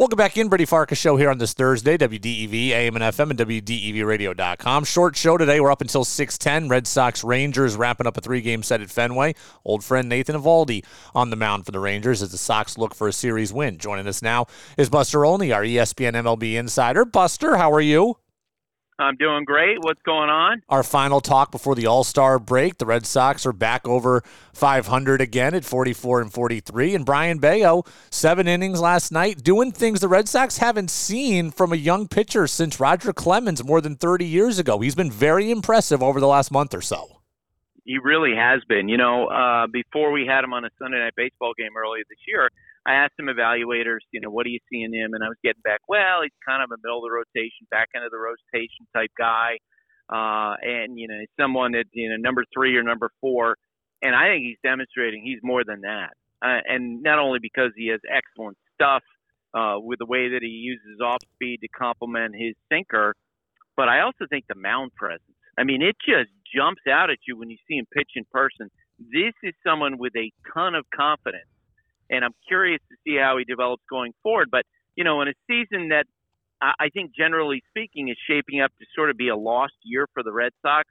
Welcome back in, Brady Farkas show here on this Thursday, WDEV, AM and FM, and WDEVradio.com. Short show today. We're up until 610. Red Sox Rangers wrapping up a three game set at Fenway. Old friend Nathan Eovaldi on the mound for the Rangers as the Sox look for a series win. Joining us now is Buster Olney, our ESPN MLB insider. Buster, how are you? I'm doing great. What's going on? Our final talk before the All Star break. The Red Sox are back over 500 again at 44 and 43. And Brayan Bello, seven innings last night, doing things the Red Sox haven't seen from a young pitcher since Roger Clemens more than 30 years ago. He's been very impressive over the last month or so. He really has been. You know, uh, before we had him on a Sunday night baseball game earlier this year, I asked some evaluators, you know, what do you see in him? And I was getting back, well, he's kind of a middle of the rotation, back end of the rotation type guy. Uh, and, you know, someone that, you know, number three or number four. And I think he's demonstrating he's more than that. Uh, and not only because he has excellent stuff uh, with the way that he uses off speed to complement his sinker, but I also think the mound presence. I mean, it just jumps out at you when you see him pitch in person. This is someone with a ton of confidence and I'm curious to see how he develops going forward. But you know, in a season that I think, generally speaking, is shaping up to sort of be a lost year for the Red Sox,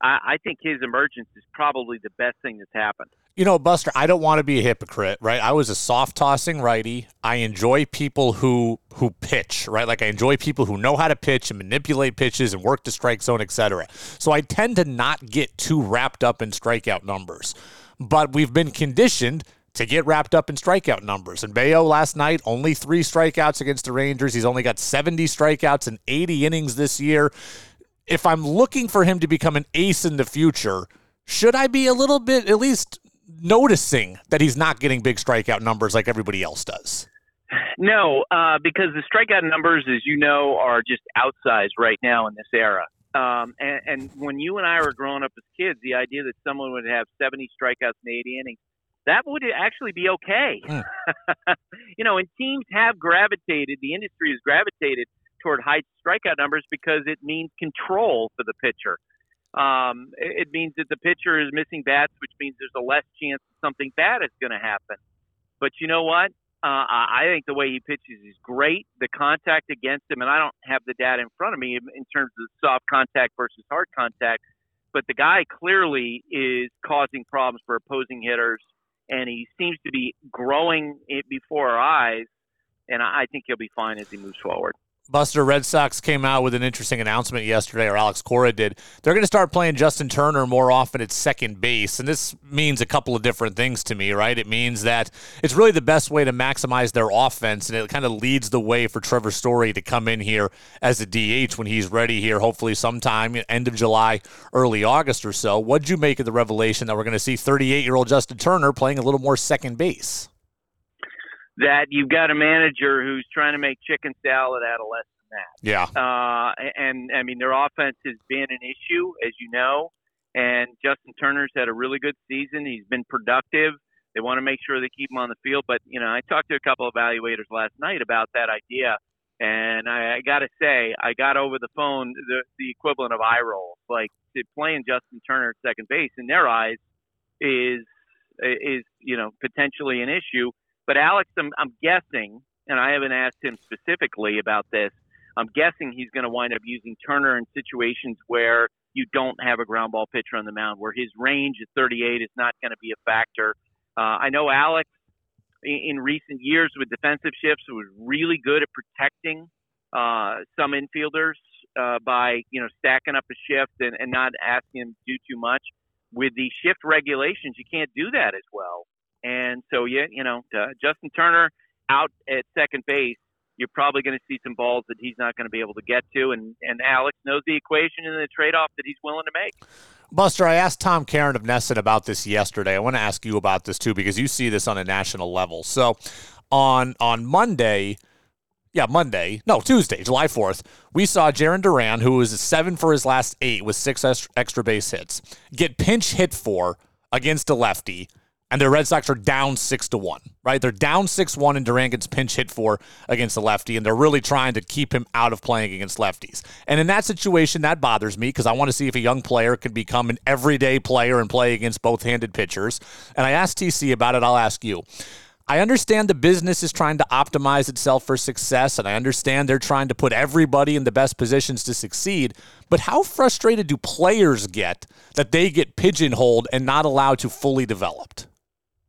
I, think his emergence is probably the best thing that's happened. You know, Buster, I don't want to be a hypocrite, right? I was a soft tossing righty. I enjoy people who who pitch, right? Like I enjoy people who know how to pitch and manipulate pitches and work the strike zone, etc. So I tend to not get too wrapped up in strikeout numbers. But we've been conditioned to get wrapped up in strikeout numbers. And Bello last night, only three strikeouts against the Rangers. He's only got 70 strikeouts and 80 innings this year. If I'm looking for him to become an ace in the future, should I be a little bit at least noticing that he's not getting big strikeout numbers like everybody else does? No, uh, because the strikeout numbers, as you know, are just outsized right now in this era. Um, and, and when you and I were growing up as kids, the idea that someone would have 70 strikeouts and 80 innings that would actually be okay. Mm. you know, and teams have gravitated, the industry has gravitated toward high strikeout numbers because it means control for the pitcher. Um, it means that the pitcher is missing bats, which means there's a less chance something bad is going to happen. But you know what? Uh, I think the way he pitches is great. The contact against him, and I don't have the data in front of me in terms of soft contact versus hard contact, but the guy clearly is causing problems for opposing hitters and he seems to be growing it before our eyes. And I think he'll be fine as he moves forward. Buster, Red Sox came out with an interesting announcement yesterday, or Alex Cora did. They're going to start playing Justin Turner more often at second base. And this means a couple of different things to me, right? It means that it's really the best way to maximize their offense. And it kind of leads the way for Trevor Story to come in here as a DH when he's ready here, hopefully sometime end of July, early August or so. What'd you make of the revelation that we're going to see 38 year old Justin Turner playing a little more second base? That you've got a manager who's trying to make chicken salad out of less than that. Yeah. Uh, and I mean, their offense has been an issue, as you know. And Justin Turner's had a really good season. He's been productive. They want to make sure they keep him on the field. But you know, I talked to a couple of evaluators last night about that idea, and I, I got to say, I got over the phone the, the equivalent of eye roll. Like playing Justin Turner at second base in their eyes is is you know potentially an issue but Alex, I'm, I'm guessing, and I haven't asked him specifically about this. I'm guessing he's going to wind up using Turner in situations where you don't have a ground ball pitcher on the mound, where his range at 38 is not going to be a factor. Uh, I know Alex in, in recent years with defensive shifts was really good at protecting uh, some infielders uh, by you know stacking up a shift and, and not asking him to do too much. With the shift regulations, you can't do that as well. And so, yeah, you know, uh, Justin Turner out at second base, you're probably going to see some balls that he's not going to be able to get to. And, and Alex knows the equation and the trade off that he's willing to make. Buster, I asked Tom Caron of NESN about this yesterday. I want to ask you about this too because you see this on a national level. So on on Monday, yeah, Monday, no, Tuesday, July 4th, we saw Jarren Duran, who was seven for his last eight with six extra base hits, get pinch hit for against a lefty and the Red Sox are down six to one, right? They're down six one, and Duran gets pinch hit for against the lefty, and they're really trying to keep him out of playing against lefties. And in that situation, that bothers me because I want to see if a young player can become an everyday player and play against both-handed pitchers. And I asked TC about it. I'll ask you. I understand the business is trying to optimize itself for success, and I understand they're trying to put everybody in the best positions to succeed. But how frustrated do players get that they get pigeonholed and not allowed to fully develop?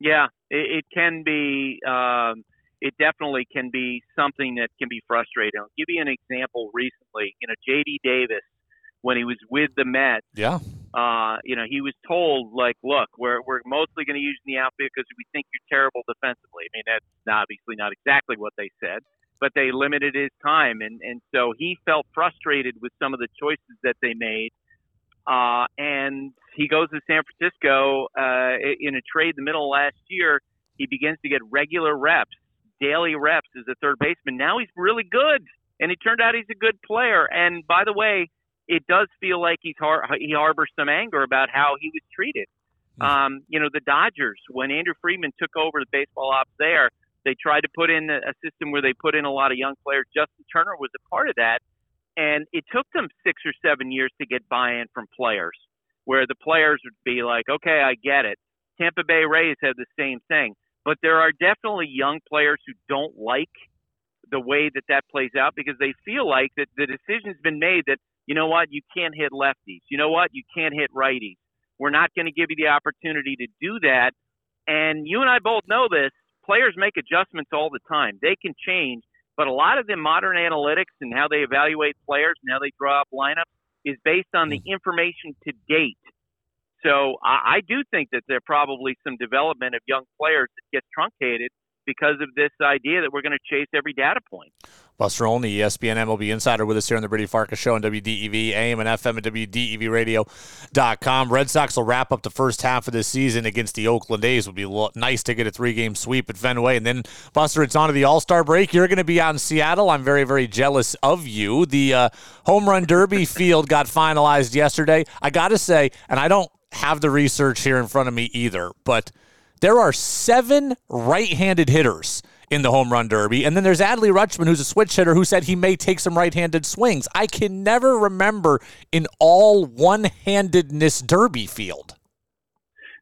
Yeah, it, it can be. Um, it definitely can be something that can be frustrating. I'll give you an example. Recently, you know, J.D. Davis, when he was with the Mets, yeah, uh, you know, he was told like, look, we're we're mostly going to use in the outfield because we think you're terrible defensively. I mean, that's obviously not exactly what they said, but they limited his time, and and so he felt frustrated with some of the choices that they made. Uh, and he goes to San Francisco uh, in a trade the middle of last year. He begins to get regular reps, daily reps as a third baseman. Now he's really good, and it turned out he's a good player. And by the way, it does feel like he's har- he harbors some anger about how he was treated. Hmm. Um, you know, the Dodgers, when Andrew Friedman took over the baseball ops there, they tried to put in a system where they put in a lot of young players. Justin Turner was a part of that. And it took them six or seven years to get buy in from players, where the players would be like, okay, I get it. Tampa Bay Rays have the same thing. But there are definitely young players who don't like the way that that plays out because they feel like that the decision's been made that you know what? You can't hit lefties. You know what? You can't hit righties. We're not going to give you the opportunity to do that. And you and I both know this. Players make adjustments all the time. They can change, but a lot of the modern analytics and how they evaluate players and how they draw up lineups is based on the mm. information to date. So I, I do think that there are probably some development of young players that gets truncated because of this idea that we're going to chase every data point. Buster Olney, ESPN MLB Insider, with us here on the Brady Farkas Show on WDEV, AM and FM at WDEVradio.com. Red Sox will wrap up the first half of this season against the Oakland A's. It would be nice to get a three game sweep at Fenway. And then, Buster, it's on to the All Star break. You're going to be out in Seattle. I'm very, very jealous of you. The uh, home run derby field got finalized yesterday. I got to say, and I don't have the research here in front of me either, but there are seven right handed hitters in the home run derby. And then there's Adley Rutschman, who's a switch hitter, who said he may take some right handed swings. I can never remember an all one handedness derby field.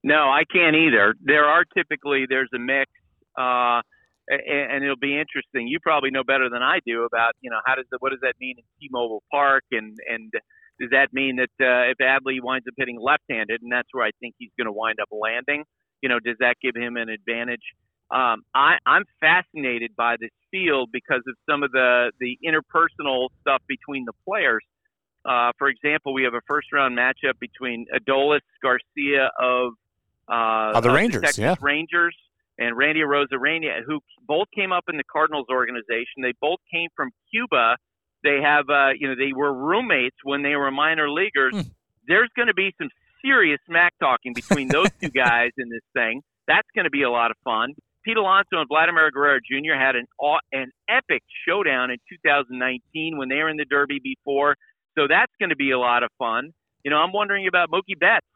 No, I can't either. There are typically, there's a mix. Uh, and, it'll be interesting. You probably know better than I do about, you know, how does the, what does that mean in T-Mobile Park, and and does that mean that uh, if Adley winds up hitting left-handed, and that's where I think he's going to wind up landing, you know, does that give him an advantage? Um, I, I'm fascinated by this field because of some of the the interpersonal stuff between the players. Uh, for example, we have a first round matchup between Adolis Garcia of uh, oh, the Rangers, the Texas yeah. Rangers, and Randy Arozarena, who both came up in the Cardinals organization. They both came from Cuba. They have, uh, you know, they were roommates when they were minor leaguers. Hmm. There's going to be some serious smack talking between those two guys in this thing. That's going to be a lot of fun. Pete Alonso and Vladimir Guerrero Jr. had an an epic showdown in 2019 when they were in the Derby before. So that's going to be a lot of fun. You know, I'm wondering about Mookie Betts.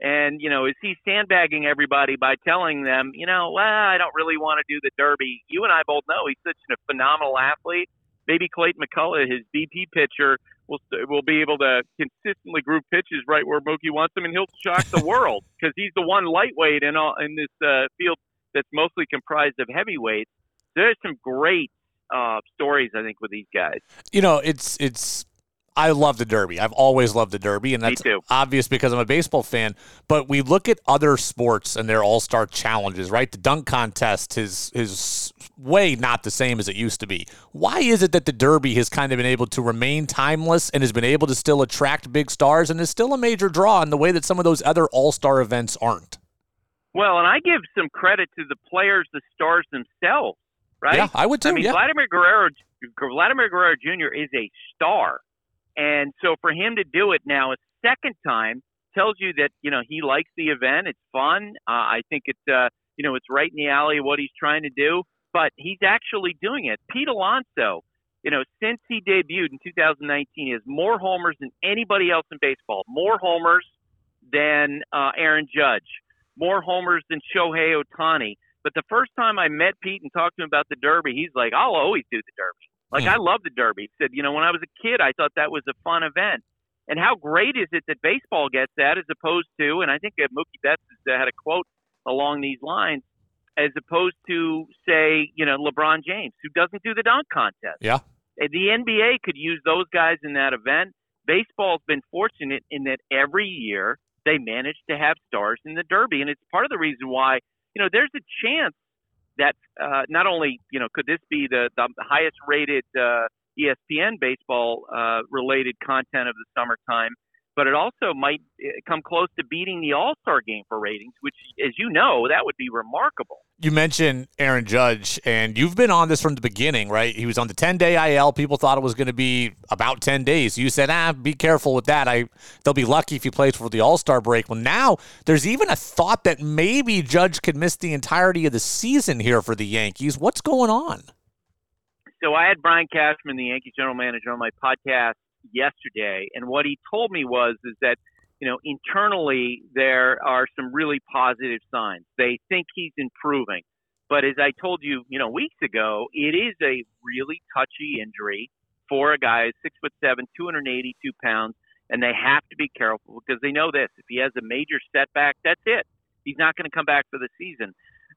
And, you know, is he sandbagging everybody by telling them, you know, well, I don't really want to do the Derby? You and I both know he's such a phenomenal athlete. Maybe Clayton McCullough, his BP pitcher, will will be able to consistently group pitches right where Mookie wants them, and he'll shock the world because he's the one lightweight in all in this uh, field that's mostly comprised of heavyweights. There's some great uh, stories, I think, with these guys. You know, it's it's I love the Derby. I've always loved the Derby, and that's obvious because I'm a baseball fan. But we look at other sports and their All Star challenges, right? The dunk contest is is way not the same as it used to be. Why is it that the Derby has kind of been able to remain timeless and has been able to still attract big stars and is still a major draw in the way that some of those other All Star events aren't? Well, and I give some credit to the players, the stars themselves, right? Yeah, I would too. I mean, yeah. Vladimir Guerrero, Vladimir Guerrero Jr. is a star and so for him to do it now a second time tells you that you know he likes the event. It's fun. Uh, I think it's uh, you know it's right in the alley of what he's trying to do. But he's actually doing it. Pete Alonso, you know, since he debuted in 2019, he has more homers than anybody else in baseball. More homers than uh, Aaron Judge. More homers than Shohei Ohtani. But the first time I met Pete and talked to him about the Derby, he's like, "I'll always do the Derby." Like mm. I love the Derby. He said, you know, when I was a kid, I thought that was a fun event. And how great is it that baseball gets that as opposed to, and I think Mookie Betts uh, had a quote along these lines. as opposed to say, you know, LeBron James, who doesn't do the dunk contest. Yeah. The NBA could use those guys in that event. Baseball's been fortunate in that every year they manage to have stars in the Derby, and it's part of the reason why you know there's a chance that uh, not only you know could this be the the highest rated uh, ESPN baseball uh, related content of the summertime, but it also might uh, come close to beating the All Star game for ratings, which, as you know, that would be remarkable. You mentioned Aaron Judge, and you've been on this from the beginning, right? He was on the 10 day IL. People thought it was going to be about 10 days. You said, ah, be careful with that. I They'll be lucky if he plays for the All Star break. Well, now there's even a thought that maybe Judge could miss the entirety of the season here for the Yankees. What's going on? So I had Brian Cashman, the Yankees general manager, on my podcast yesterday, and what he told me was is that you know internally there are some really positive signs. They think he's improving, but as I told you, you know, weeks ago, it is a really touchy injury for a guy six foot seven, 282 pounds, and they have to be careful because they know this: if he has a major setback, that's it. He's not going to come back for the season.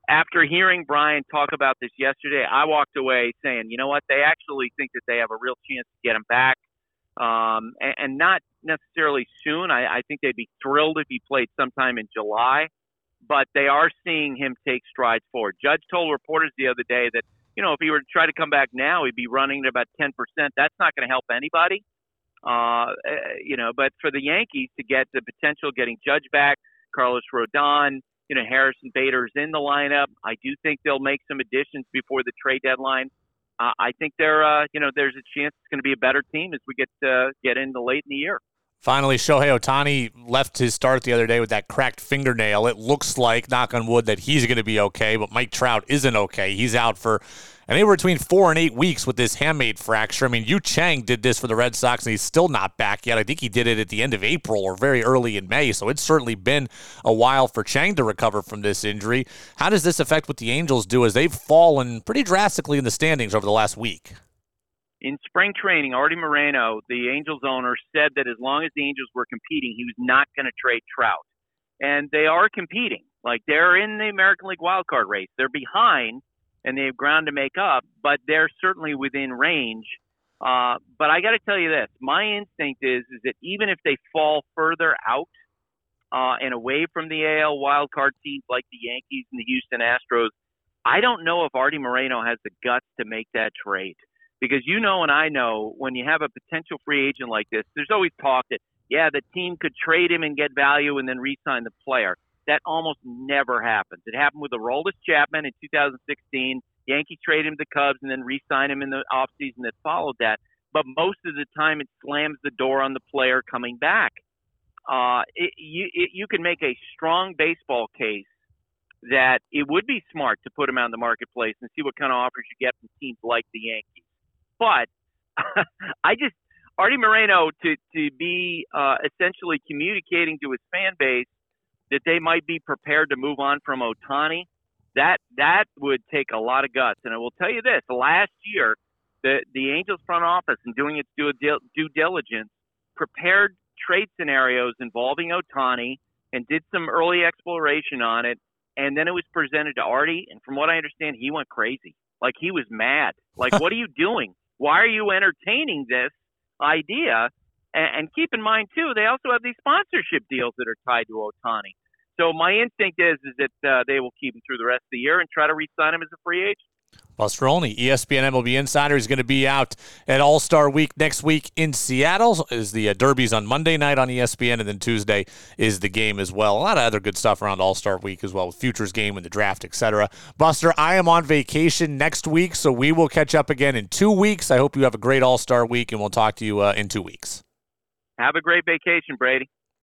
After hearing Brian talk about this yesterday, I walked away saying, you know what? They actually think that they have a real chance to get him back um, and, and not necessarily soon. I, I think they'd be thrilled if he played sometime in July, but they are seeing him take strides forward. Judge told reporters the other day that you know if he were to try to come back now, he'd be running at about 10%. That's not going to help anybody. Uh, eh, you know, but for the Yankees to get the potential getting Judge back, Carlos Rodon, you know, Harrison Bader's in the lineup. I do think they'll make some additions before the trade deadline I think there, uh, you know, there's a chance it's going to be a better team as we get uh, get into late in the year. Finally, Shohei Ohtani left his start the other day with that cracked fingernail. It looks like, knock on wood, that he's going to be okay, but Mike Trout isn't okay. He's out for anywhere between four and eight weeks with this hamate fracture. I mean, Yu Chang did this for the Red Sox, and he's still not back yet. I think he did it at the end of April or very early in May, so it's certainly been a while for Chang to recover from this injury. How does this affect what the Angels do as they've fallen pretty drastically in the standings over the last week? In spring training, Arte Moreno, the Angels owner, said that as long as the Angels were competing, he was not going to trade Trout. And they are competing. Like they're in the American League wildcard race. They're behind and they have ground to make up, but they're certainly within range. Uh, but I got to tell you this: my instinct is is that even if they fall further out uh, and away from the AL wildcard teams like the Yankees and the Houston Astros, I don't know if Arte Moreno has the guts to make that trade because you know and I know when you have a potential free agent like this, there's always talk that yeah, the team could trade him and get value and then re-sign the player. That almost never happens. It happened with Aroldis Chapman in 2016. Yankees traded him to the Cubs and then re-signed him in the offseason that followed that. But most of the time, it slams the door on the player coming back. Uh, it, you, it, you can make a strong baseball case that it would be smart to put him out in the marketplace and see what kind of offers you get from teams like the Yankees. But I just Arte Moreno to to be uh, essentially communicating to his fan base that they might be prepared to move on from Ohtani. That that would take a lot of guts. And I will tell you this: last year, the the Angels front office, in doing its due, due diligence, prepared trade scenarios involving Ohtani and did some early exploration on it. And then it was presented to Artie, and from what I understand, he went crazy. Like he was mad. Like, what are you doing? Why are you entertaining this idea? And, and keep in mind too, they also have these sponsorship deals that are tied to Ohtani. So my instinct is is that uh, they will keep him through the rest of the year and try to re-sign him as a free agent. Buster Olney, ESPN MLB Insider, is going to be out at All Star Week next week in Seattle. Is the uh, Derby's on Monday night on ESPN, and then Tuesday is the game as well. A lot of other good stuff around All Star Week as well, with futures game and the draft, etc. Buster, I am on vacation next week, so we will catch up again in two weeks. I hope you have a great All Star Week, and we'll talk to you uh, in two weeks. Have a great vacation, Brady.